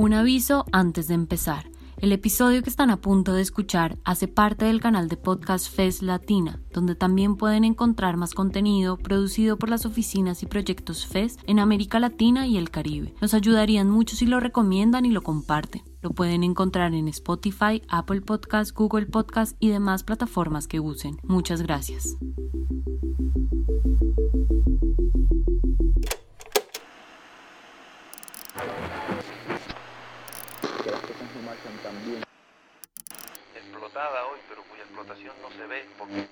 Un aviso antes de empezar. El episodio que están a punto de escuchar hace parte del canal de podcast FES Latina, donde también pueden encontrar más contenido producido por las oficinas y proyectos FES en América Latina y el Caribe. Nos ayudarían mucho si lo recomiendan y lo comparten. Lo pueden encontrar en Spotify, Apple Podcast, Google Podcast y demás plataformas que usen. Muchas gracias. Explotada hoy, pero cuya explotación no se ve porque...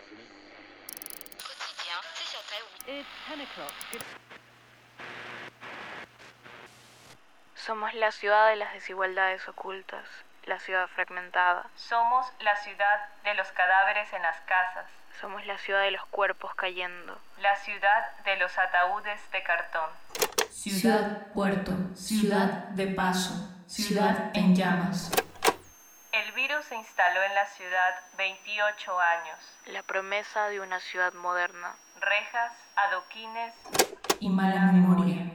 Somos la ciudad de las desigualdades ocultas, la ciudad fragmentada. Somos la ciudad de los cadáveres en las casas, Somos la ciudad de los cuerpos cayendo. la ciudad de los ataúdes de cartón. Ciudad Puerto, ciudad de paso, ciudad en llamas. El virus se instaló en la ciudad 28 años. La promesa de una ciudad moderna. Rejas, adoquines, Y mala memoria.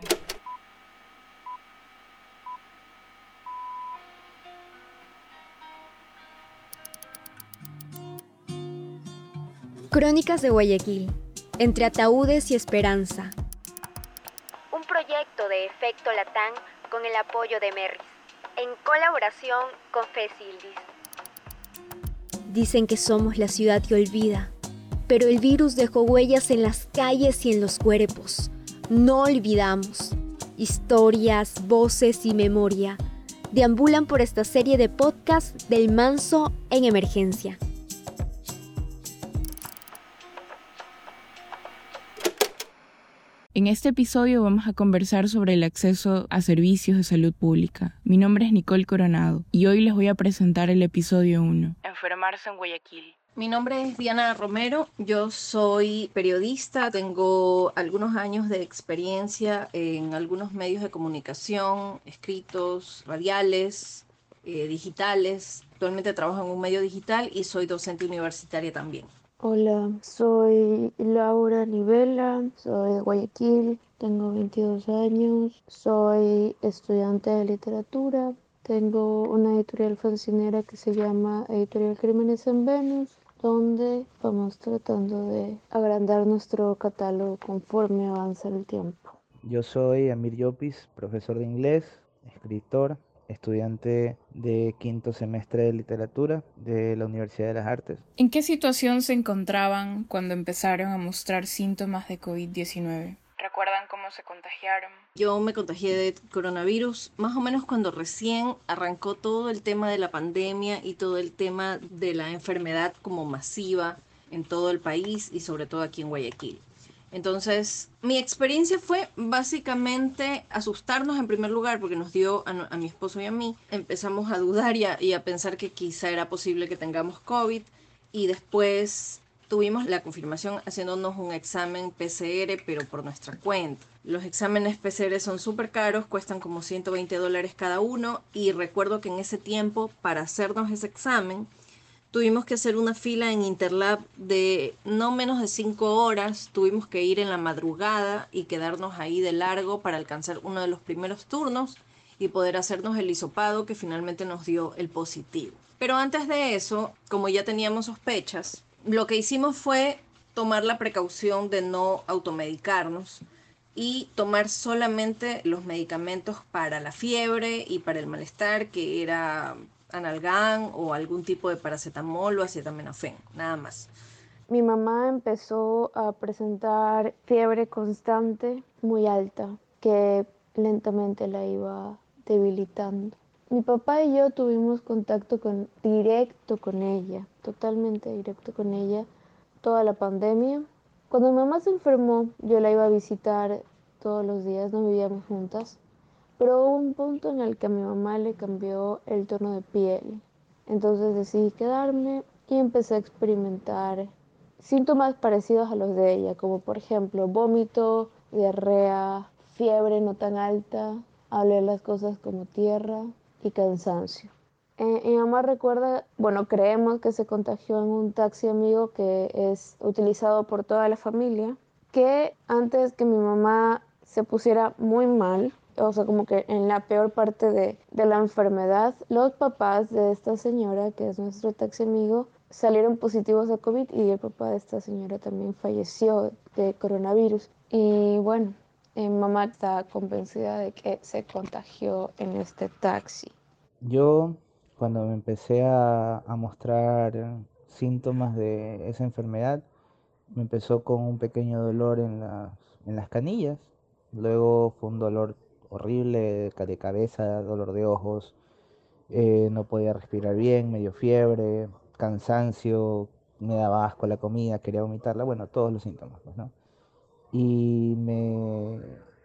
Crónicas de Guayaquil, entre ataúdes y esperanza. Un proyecto de Efecto Latán con el apoyo de Merris, en colaboración con Fesildis. Dicen que somos la ciudad que olvida, pero el virus dejó huellas en las calles y en los cuerpos. No olvidamos. Historias, voces y memoria deambulan por esta serie de podcasts del Manso en Emergencia. En este episodio vamos a conversar sobre el acceso a servicios de salud pública. Mi nombre es Nicole Coronado y hoy les voy a presentar el episodio 1. Enfermarse en Guayaquil. Mi nombre es Diana Romero, yo soy periodista, tengo algunos años de experiencia en algunos medios de comunicación, escritos, radiales, eh, digitales. Actualmente trabajo en un medio digital y soy docente universitaria también. Hola, soy Laura Nivela, soy de Guayaquil, tengo 22 años, soy estudiante de literatura, tengo una editorial fancinera que se llama Editorial Crímenes en Venus, donde vamos tratando de agrandar nuestro catálogo conforme avanza el tiempo. Yo soy Amir Llopis, profesor de inglés, escritor, estudiante de quinto semestre de literatura de la Universidad de las Artes. ¿En qué situación se encontraban cuando empezaron a mostrar síntomas de COVID-19? ¿Recuerdan cómo se contagiaron? Yo me contagié de coronavirus más o menos cuando recién arrancó todo el tema de la pandemia y todo el tema de la enfermedad como masiva en todo el país y sobre todo aquí en Guayaquil. Entonces, mi experiencia fue básicamente asustarnos en primer lugar porque nos dio a, mi esposo y a mí. Empezamos a dudar y y a pensar que quizá era posible que tengamos COVID y después tuvimos la confirmación haciéndonos un examen PCR pero por nuestra cuenta. Los exámenes PCR son súper caros, cuestan como 120 dólares cada uno y recuerdo que en ese tiempo para hacernos ese examen tuvimos que hacer una fila en Interlab de no menos de 5 horas, tuvimos que ir en la madrugada y quedarnos ahí de largo para alcanzar uno de los primeros turnos y poder hacernos el hisopado que finalmente nos dio el positivo. Pero antes de eso, como ya teníamos sospechas, lo que hicimos fue tomar la precaución de no automedicarnos y tomar solamente los medicamentos para la fiebre y para el malestar, que era analgán o algún tipo de paracetamol o acetaminofén, nada más. Mi mamá empezó a presentar fiebre constante muy alta que lentamente la iba debilitando. Mi papá y yo tuvimos contacto con, directo con ella, totalmente directo con ella, toda la pandemia. Cuando mi mamá se enfermó, yo la iba a visitar todos los días, no vivíamos juntas, pero hubo un punto en el que a mi mamá le cambió el tono de piel. Entonces decidí quedarme y empecé a experimentar síntomas parecidos a los de ella, como por ejemplo vómito, diarrea, fiebre no tan alta, oler las cosas como tierra y cansancio. Eh, mi mamá recuerda, bueno, creemos que se contagió en un taxi amigo que es utilizado por toda la familia, que antes que mi mamá se pusiera muy mal, o sea, como que en la peor parte de, de la enfermedad, los papás de esta señora, que es nuestro taxi amigo, salieron positivos a COVID y el papá de esta señora también falleció de coronavirus. Y bueno, mi mamá está convencida de que se contagió en este taxi. Yo, cuando me empecé a, a mostrar síntomas de esa enfermedad, me empezó con un pequeño dolor en las, en las canillas, luego fue un dolor horrible de cabeza, dolor de ojos, eh, no podía respirar bien, medio fiebre, cansancio, me daba asco la comida, quería vomitarla, bueno, todos los síntomas, pues, ¿no? Y me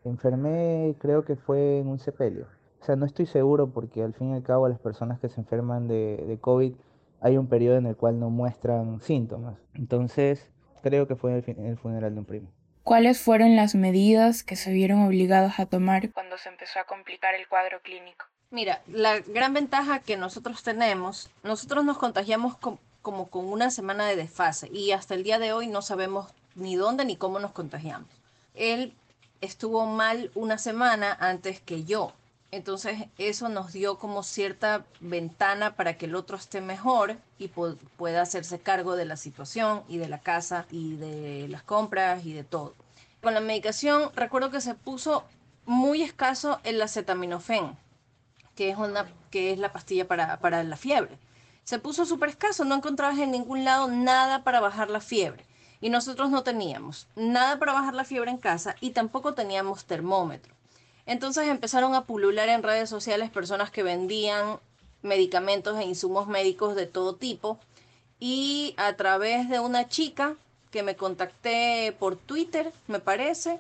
enfermé, creo que fue en un sepelio. O sea, no estoy seguro porque al fin y al cabo las personas que se enferman de, COVID hay un periodo en el cual no muestran síntomas. Entonces, creo que fue en el funeral de un primo. ¿Cuáles fueron las medidas que se vieron obligados a tomar cuando se empezó a complicar el cuadro clínico? Mira, la gran ventaja que nosotros tenemos, nosotros nos contagiamos como con una semana de desfase y hasta el día de hoy no sabemos ni dónde ni cómo nos contagiamos. Él estuvo mal una semana antes que yo. Entonces eso nos dio como cierta ventana para que el otro esté mejor y pueda hacerse cargo de la situación y de la casa y de las compras y de todo. Con la medicación recuerdo que se puso muy escaso el acetaminofén, que es, una, que es la pastilla para, para la fiebre. Se puso súper escaso, no encontrabas en ningún lado nada para bajar la fiebre. Y nosotros no teníamos nada para bajar la fiebre en casa y tampoco teníamos termómetro. Entonces empezaron a pulular en redes sociales personas que vendían medicamentos e insumos médicos de todo tipo. Y a través de una chica que me contacté por Twitter, me parece,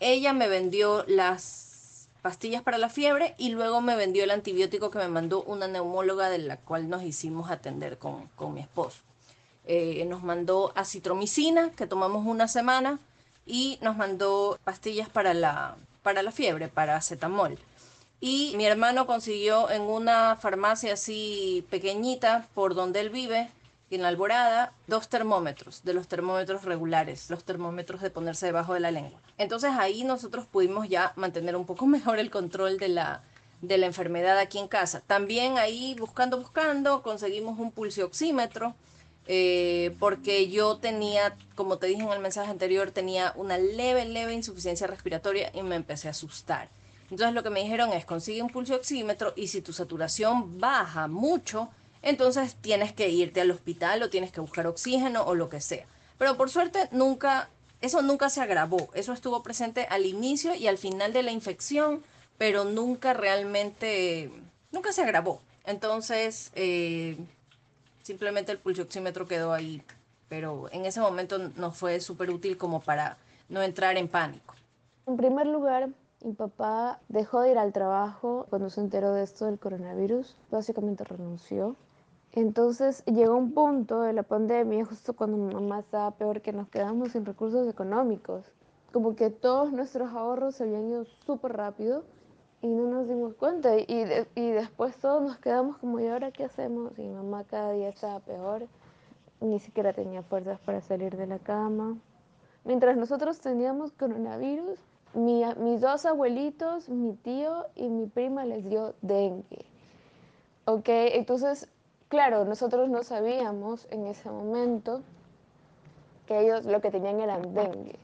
ella me vendió las pastillas para la fiebre y luego me vendió el antibiótico que me mandó una neumóloga de la cual nos hicimos atender con, mi esposo. Eh, nos mandó acitromicina, que tomamos una semana, y nos mandó pastillas para la, para la fiebre, para acetamol. Y mi hermano consiguió en una farmacia así pequeñita por donde él vive, en la Alborada, dos termómetros, de los termómetros regulares, los termómetros de ponerse debajo de la lengua. Entonces ahí nosotros pudimos ya mantener un poco mejor el control de la, de la enfermedad aquí en casa. También ahí buscando, buscando, conseguimos un pulsioxímetro eh, porque yo tenía, como te dije en el mensaje anterior, tenía una leve, leve insuficiencia respiratoria y me empecé a asustar. Entonces lo que me dijeron es, consigue un pulso oxímetro y si tu saturación baja mucho, entonces tienes que irte al hospital o tienes que buscar oxígeno o lo que sea. Pero por suerte nunca, eso nunca se agravó. Eso estuvo presente al inicio y al final de la infección, pero nunca realmente, nunca se agravó. Entonces, eh, Simplemente el pulsioxímetro quedó ahí, pero en ese momento no fue súper útil como para no entrar en pánico. En primer lugar, mi papá dejó de ir al trabajo cuando se enteró de esto del coronavirus, básicamente renunció. Entonces llegó un punto de la pandemia, justo cuando mi mamá estaba peor, que nos quedamos sin recursos económicos. Como que todos nuestros ahorros se habían ido súper rápido y no nos dimos cuenta y, y después todos nos quedamos como, ¿y ahora qué hacemos? Y mamá cada día estaba peor, ni siquiera tenía fuerzas para salir de la cama. Mientras nosotros teníamos coronavirus, mi, mis dos abuelitos, mi tío y mi prima les dio dengue. ¿Ok? Entonces, claro, nosotros no sabíamos en ese momento que ellos lo que tenían era dengue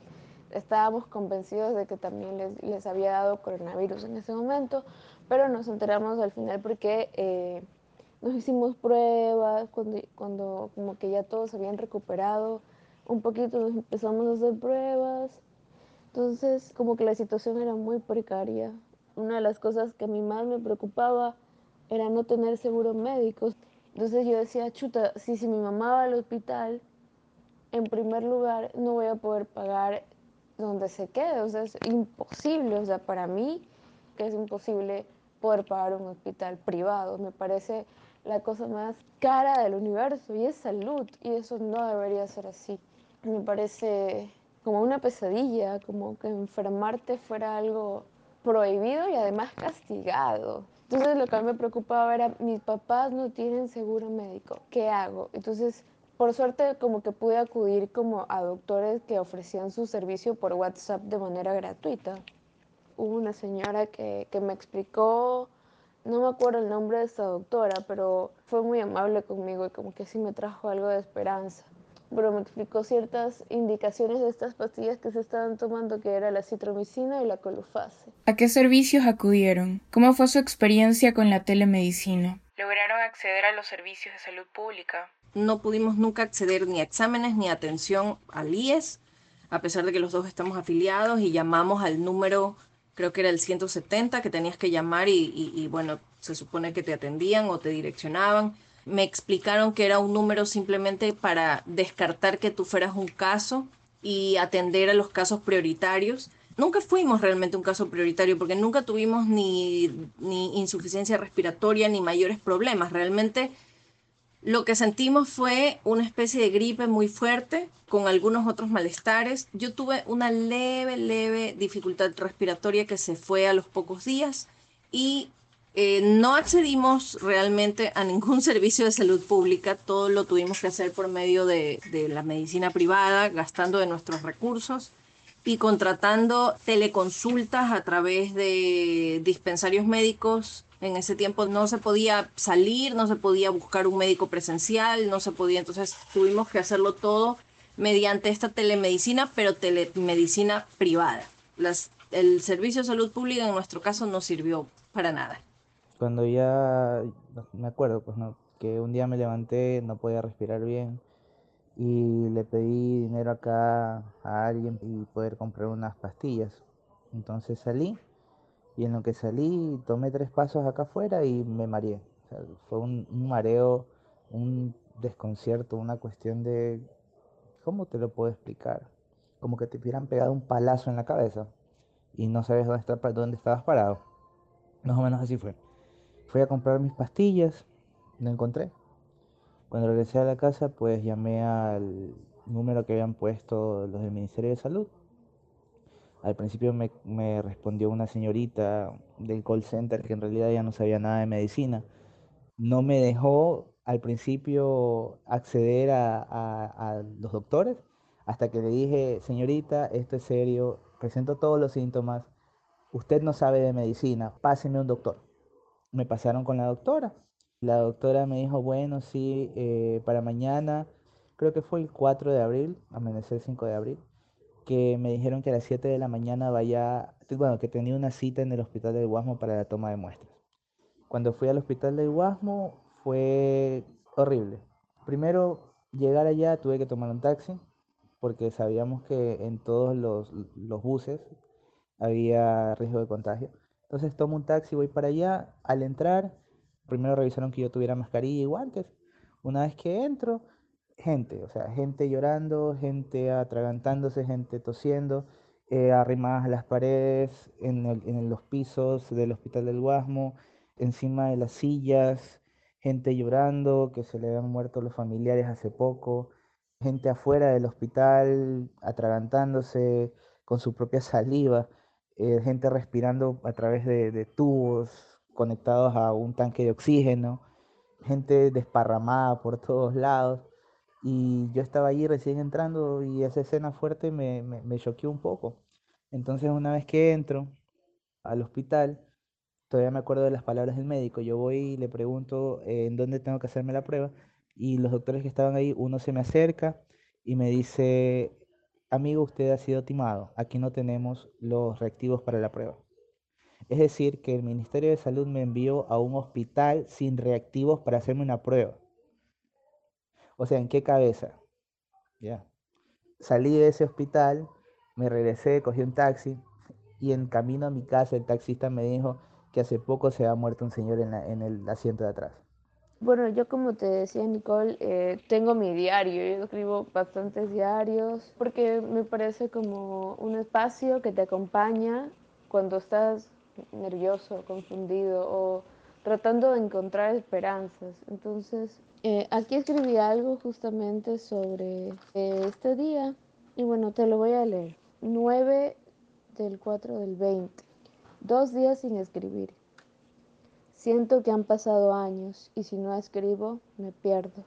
estábamos convencidos de que también les, les, había dado coronavirus en ese momento, pero nos enteramos al final porque eh, nos hicimos pruebas, cuando, cuando como que ya todos habían recuperado un poquito, nos empezamos a hacer pruebas, entonces como que la situación era muy precaria. Una de las cosas que a mí más me preocupaba era no tener seguro médico. Entonces yo decía, chuta, si, si mi mamá va al hospital, en primer lugar no voy a poder pagar donde se quede. O sea, es imposible. O sea, para mí que es imposible poder pagar un hospital privado. Me parece la cosa más cara del universo y es salud y eso no debería ser así. Me parece como una pesadilla, como que enfermarte fuera algo prohibido y además castigado. Entonces lo que a mí me preocupaba era, mis papás no tienen seguro médico, ¿qué hago? Entonces por suerte como que pude acudir como a doctores que ofrecían su servicio por WhatsApp de manera gratuita. hubo una señora que, que me explicó, no me acuerdo el nombre de esta doctora, pero fue muy amable conmigo y como que sí me trajo algo de esperanza. Pero me explicó ciertas indicaciones de estas pastillas que se estaban tomando, que era la citromicina y la colufase. ¿A qué servicios acudieron? ¿Cómo fue su experiencia con la telemedicina? ¿Lograron acceder a los servicios de salud pública? No pudimos nunca acceder ni a exámenes ni atención al IES, a pesar de que los dos estamos afiliados y llamamos al número creo que era el 170 que tenías que llamar y, bueno, se supone que te atendían o te direccionaban. Me explicaron que era un número simplemente para descartar que tú fueras un caso y atender a los casos prioritarios. Nunca fuimos realmente un caso prioritario porque nunca tuvimos ni, ni insuficiencia respiratoria ni mayores problemas. Realmente lo que sentimos fue una especie de gripe muy fuerte con algunos otros malestares. Yo tuve una leve, leve dificultad respiratoria que se fue a los pocos días y eh, no accedimos realmente a ningún servicio de salud pública. Todo lo tuvimos que hacer por medio de, de la medicina privada, gastando de nuestros recursos y contratando teleconsultas a través de dispensarios médicos en ese tiempo no se podía salir, no se podía buscar un médico presencial, no se podía, entonces tuvimos que hacerlo todo mediante esta telemedicina, pero telemedicina privada. El servicio de salud pública en nuestro caso no sirvió para nada. Cuando ya, me acuerdo, pues que un día me levanté, no podía respirar bien y le pedí dinero acá a alguien y poder comprar unas pastillas. Entonces salí y en lo que salí tomé tres pasos acá afuera y me mareé. fue un, mareo, un desconcierto, una cuestión de... ¿Cómo te lo puedo explicar? Como que te hubieran pegado un palazo en la cabeza y no sabes dónde, está, dónde estabas parado. Más o menos así fue. Fui a comprar mis pastillas, no encontré. Cuando regresé a la casa, pues llamé al número que habían puesto los del Ministerio de Salud al principio me, respondió una señorita del call center que en realidad ya no sabía nada de medicina. No me dejó al principio acceder a, los doctores hasta que le dije, señorita, esto es serio, presento todos los síntomas, usted no sabe de medicina, páseme un doctor. Me pasaron con la doctora. La doctora me dijo, bueno, sí, eh, para mañana, creo que fue el 4 de abril, amanecer 5 de abril, que me dijeron que a las 7 de la mañana vaya, bueno, que tenía una cita en el hospital del Guasmo para la toma de muestras. Cuando fui al hospital del Guasmo fue horrible. Primero, llegar allá tuve que tomar un taxi, porque sabíamos que en todos los, los buses había riesgo de contagio. Entonces tomo un taxi, voy para allá. Al entrar, primero revisaron que yo tuviera mascarilla y guantes. Una vez que entro, gente, o sea, gente llorando, gente atragantándose, gente tosiendo, eh, arrimadas a las paredes, en, en, los pisos del Hospital del Guasmo, encima de las sillas, gente llorando, que se le habían muerto los familiares hace poco, gente afuera del hospital atragantándose con su propia saliva, eh, gente respirando a través de, de tubos conectados a un tanque de oxígeno, gente desparramada por todos lados. Y yo estaba allí recién entrando y esa escena fuerte me, me, choqueó un poco. Entonces una vez que entro al hospital, todavía me acuerdo de las palabras del médico. Yo voy y le pregunto eh, en dónde tengo que hacerme la prueba. Y los doctores que estaban ahí, uno se me acerca y me dice, amigo, usted ha sido timado. Aquí no tenemos los reactivos para la prueba. Es decir, que el Ministerio de Salud me envió a un hospital sin reactivos para hacerme una prueba. O sea, ¿en qué cabeza? Ya. Salí de ese hospital, me regresé, cogí un taxi y en camino a mi casa el taxista me dijo que hace poco se ha muerto un señor en, el asiento de atrás. Bueno, yo como te decía Nicole, eh, tengo mi diario, yo escribo bastantes diarios porque me parece como un espacio que te acompaña cuando estás nervioso, confundido o tratando de encontrar esperanzas. Entonces, eh, aquí escribí algo justamente sobre eh, este día y bueno, te lo voy a leer. 9 del 4 del 20. Dos días sin escribir. Siento que han pasado años y si no escribo, me pierdo.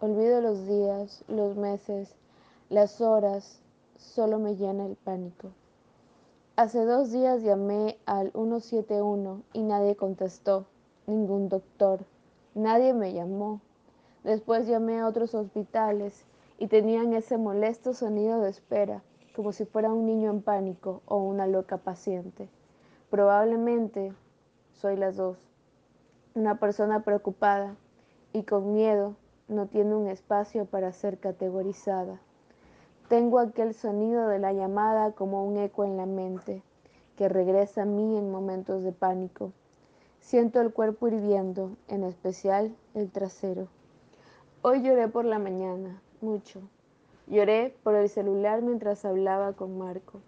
Olvido los días, los meses, las horas, solo me llena el pánico. Hace dos días llamé al 171 y nadie contestó, ningún doctor, nadie me llamó. Después llamé a otros hospitales y tenían ese molesto sonido de espera, como si fuera un niño en pánico o una loca paciente. Probablemente soy las dos. Una persona preocupada y con miedo no tiene un espacio para ser categorizada. Tengo aquel sonido de la llamada como un eco en la mente que regresa a mí en momentos de pánico. Siento el cuerpo hirviendo, en especial el trasero. Hoy lloré por la mañana, mucho. Lloré por el celular mientras hablaba con Marco.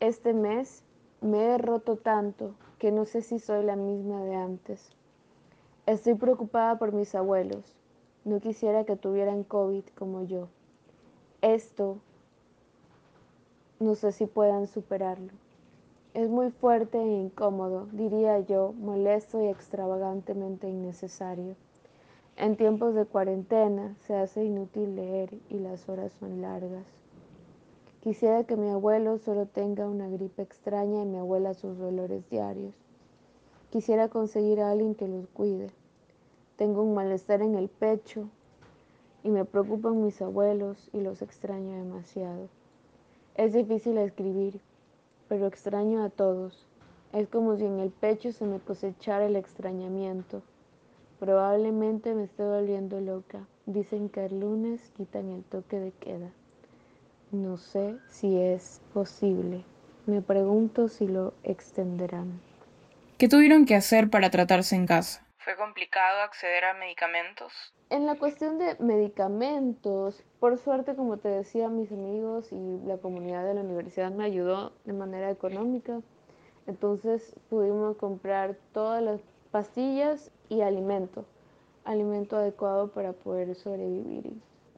Este mes me he roto tanto que no sé si soy la misma de antes. Estoy preocupada por mis abuelos. No quisiera que tuvieran COVID como yo. Esto no sé si puedan superarlo. Es muy fuerte e incómodo, diría yo, molesto y extravagantemente innecesario. En tiempos de cuarentena se hace inútil leer y las horas son largas. Quisiera que mi abuelo solo tenga una gripe extraña y mi abuela sus dolores diarios. Quisiera conseguir a alguien que los cuide. Tengo un malestar en el pecho y me preocupan mis abuelos y los extraño demasiado. Es difícil escribir, pero extraño a todos. Es como si en el pecho se me cosechara el extrañamiento. Probablemente me esté volviendo loca. Dicen que el lunes quitan el toque de queda. No sé si es posible. Me pregunto si lo extenderán. ¿Qué tuvieron que hacer para tratarse en casa? ¿Fue complicado acceder a medicamentos? En la cuestión de medicamentos, por suerte, como te decía, mis amigos y la comunidad de la universidad me ayudó de manera económica. Entonces pudimos comprar todas las pastillas y alimento, alimento adecuado para poder sobrevivir.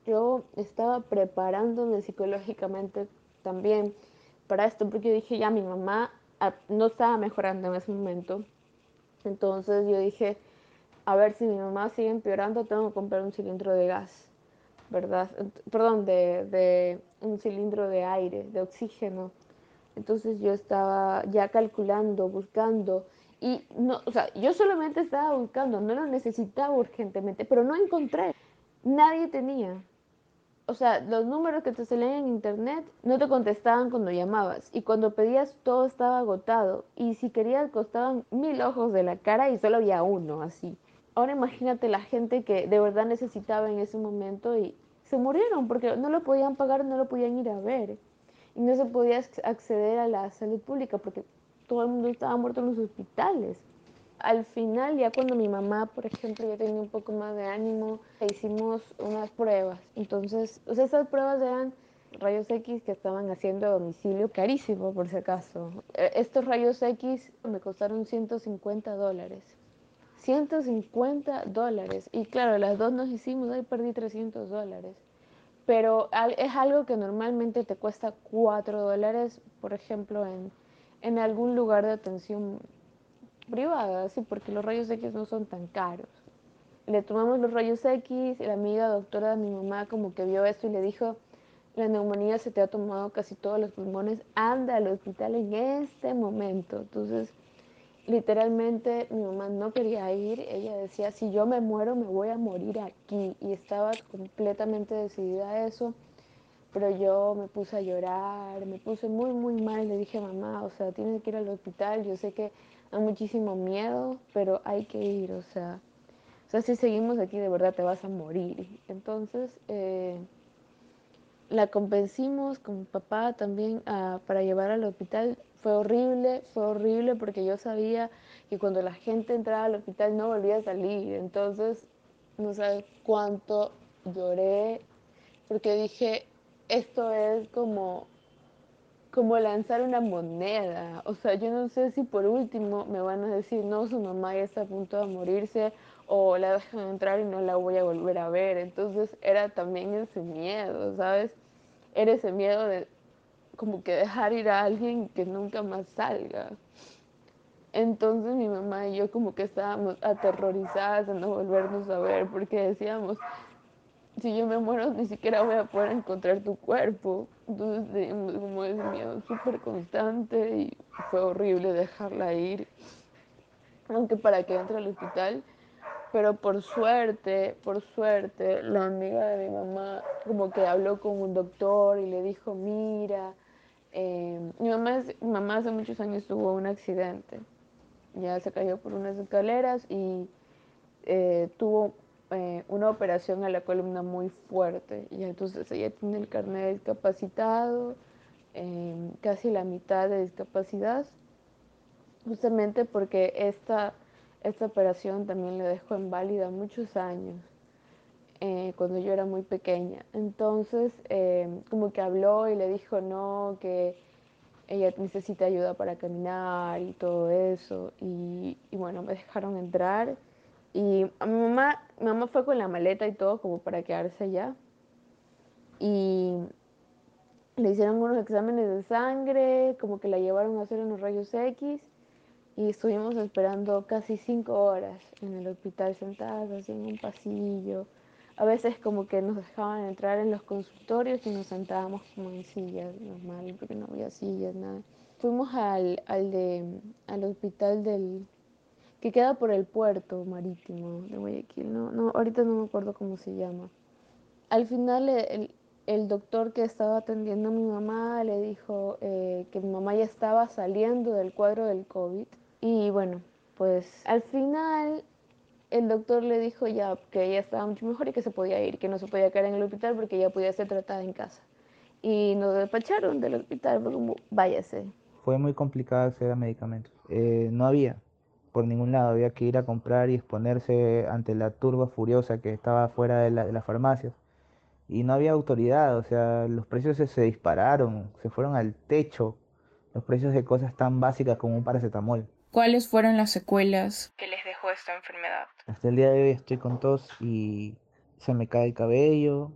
Yo estaba preparándome psicológicamente también para esto, porque yo dije, ya mi mamá ah, no estaba mejorando en ese momento. Entonces yo dije, a ver si mi mamá sigue empeorando, tengo que comprar un cilindro de gas, ¿verdad? Perdón, de, de un cilindro de aire, de oxígeno. Entonces yo estaba ya calculando, buscando y no, o sea, yo solamente estaba buscando, no lo necesitaba urgentemente, pero no encontré. Nadie tenía. O sea, los números que te salían en internet no te contestaban cuando llamabas y cuando pedías todo estaba agotado y si querías costaban mil ojos de la cara y solo había uno así. Ahora imagínate la gente que de verdad necesitaba en ese momento y se murieron porque no lo podían pagar, no lo podían ir a ver y no se podía acceder a la salud pública porque todo el mundo estaba muerto en los hospitales. Al final, ya cuando mi mamá, por ejemplo, ya tenía un poco más de ánimo, hicimos unas pruebas. Entonces, o sea, esas pruebas eran rayos X que estaban haciendo a domicilio, carísimo por si acaso. E, estos rayos X me costaron 150 dólares. 150 dólares. Y claro, las dos nos hicimos, ahí perdí 300 dólares. Pero es algo que normalmente te cuesta 4 dólares, por ejemplo, en en algún lugar de atención privada, sí, porque los rayos X no son tan caros. Le tomamos los rayos X, la amiga doctora de mi mamá como que vio esto y le dijo, la neumonía se te ha tomado casi todos los pulmones, anda al hospital en este momento. Entonces, literalmente mi mamá no quería ir, ella decía, si yo me muero, me voy a morir aquí. Y estaba completamente decidida a eso pero yo me puse a llorar, me puse muy, muy mal. Le dije, mamá, o sea, tienes que ir al hospital. Yo sé que hay muchísimo miedo, pero hay que ir, o sea, o sea, si seguimos aquí, de verdad te vas a morir. Entonces, eh, la convencimos con papá también para llevar al hospital. Fue horrible, fue horrible porque yo sabía que cuando la gente entraba al hospital no volvía a salir. Entonces, no sabes cuánto lloré porque dije, esto es como, como lanzar una moneda. O sea, yo no sé si por último me van a decir, no, su mamá ya está a punto de morirse o la dejan entrar y no la voy a volver a ver. Entonces era también ese miedo, ¿sabes? Era ese miedo de como que dejar ir a alguien que nunca más salga. Entonces mi mamá y yo como que estábamos aterrorizadas de no volvernos a ver porque decíamos, si yo me muero ni siquiera voy a poder encontrar tu cuerpo. Entonces teníamos como ese miedo súper constante y fue horrible dejarla ir, aunque para que entre al hospital. Pero por suerte, por suerte, la amiga de mi mamá como que habló con un doctor y le dijo, mira, eh, mi, mamá, hace muchos años tuvo un accidente. Ya se cayó por unas escaleras y eh, tuvo eh, una operación a la columna muy fuerte y entonces ella tiene el carnet discapacitado, em, casi la mitad de discapacidad, justamente porque esta, esta operación también le dejó inválida muchos años. Eh, cuando yo era muy pequeña. Entonces, em, como que habló y le dijo no, que ella necesita ayuda para caminar y todo eso. Y, y bueno, me dejaron entrar y a mi mamá, mi mamá fue con la maleta y todo como para quedarse allá. Y le hicieron unos exámenes de sangre, como que la llevaron a hacer unos rayos X. Y estuvimos esperando casi cinco horas en el hospital sentadas así en un pasillo. A veces como que nos dejaban entrar en los consultorios y nos sentábamos como en sillas normal, porque no había sillas, nada. Fuimos al, al, de, al hospital del, que queda por el puerto marítimo de Guayaquil. No, no, ahorita no me acuerdo cómo se llama. Al final el, el doctor que estaba atendiendo a mi mamá le dijo eh, que mi mamá ya estaba saliendo del cuadro del COVID. Y bueno, pues al final el doctor le dijo ya que ella estaba mucho mejor y que se podía ir, que no se podía quedar en el hospital porque ya podía ser tratada en casa. Y nos despacharon del hospital, váyase. Fue muy complicado acceder a medicamentos. Eh, no había, por ningún lado, había que ir a comprar y exponerse ante la turba furiosa que estaba fuera de, la, de las farmacias. Y no había autoridad, o sea, los precios se dispararon, se fueron al techo, los precios de cosas tan básicas como un paracetamol. ¿Cuáles fueron las secuelas que les dejó esta enfermedad? Hasta el día de hoy estoy con tos y se me cae el cabello,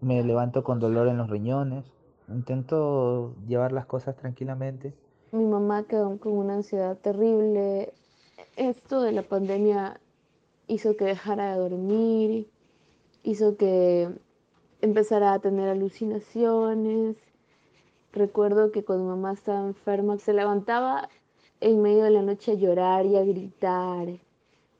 me levanto con dolor en los riñones. Intento llevar las cosas tranquilamente. Mi mamá quedó con una ansiedad terrible, esto de la pandemia hizo que dejara de dormir, hizo que empezara a tener alucinaciones. Recuerdo que cuando mamá estaba enferma se levantaba en medio de la noche a llorar y a gritar.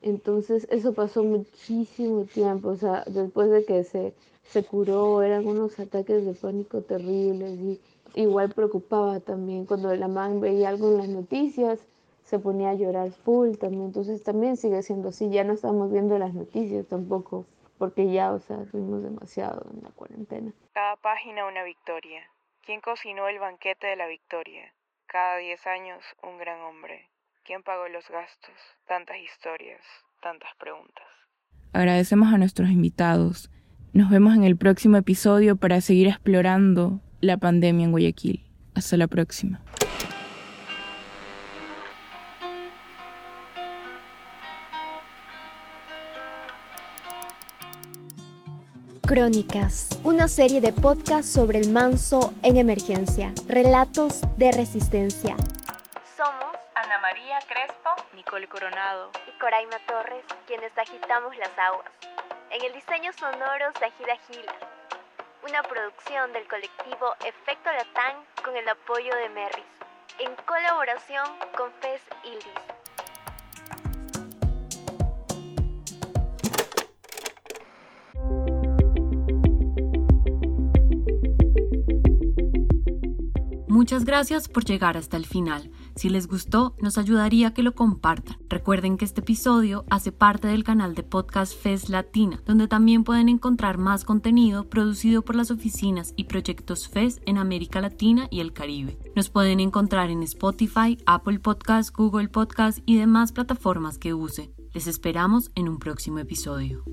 Entonces eso pasó muchísimo tiempo, o sea, después de que se, se curó eran unos ataques de pánico terribles y igual preocupaba también cuando la mamá veía algo en las noticias se ponía a llorar full también. Entonces también sigue siendo así. Ya no estamos viendo las noticias tampoco, porque ya, o sea, fuimos demasiado en la cuarentena. Cada página una victoria. ¿Quién cocinó el banquete de la victoria? Cada diez años un gran hombre. ¿Quién pagó los gastos? Tantas historias, tantas preguntas. Agradecemos a nuestros invitados. Nos vemos en el próximo episodio para seguir explorando la pandemia en Guayaquil. Hasta la próxima. Crónicas, una serie de podcasts sobre el manso en emergencia, relatos de resistencia. Somos Ana María Crespo, Nicole Coronado y Coraima Torres, quienes agitamos las aguas. En el diseño sonoro, Sajida Gil. Una producción del colectivo Efecto Latán con el apoyo de Merris, en colaboración con Fez Ildis. Muchas gracias por llegar hasta el final. Si les gustó, nos ayudaría que lo compartan. Recuerden que este episodio hace parte del canal de podcast FES Latina, donde también pueden encontrar más contenido producido por las oficinas y proyectos FES en América Latina y el Caribe. Nos pueden encontrar en Spotify, Apple Podcasts, Google Podcasts y demás plataformas que use. Les esperamos en un próximo episodio.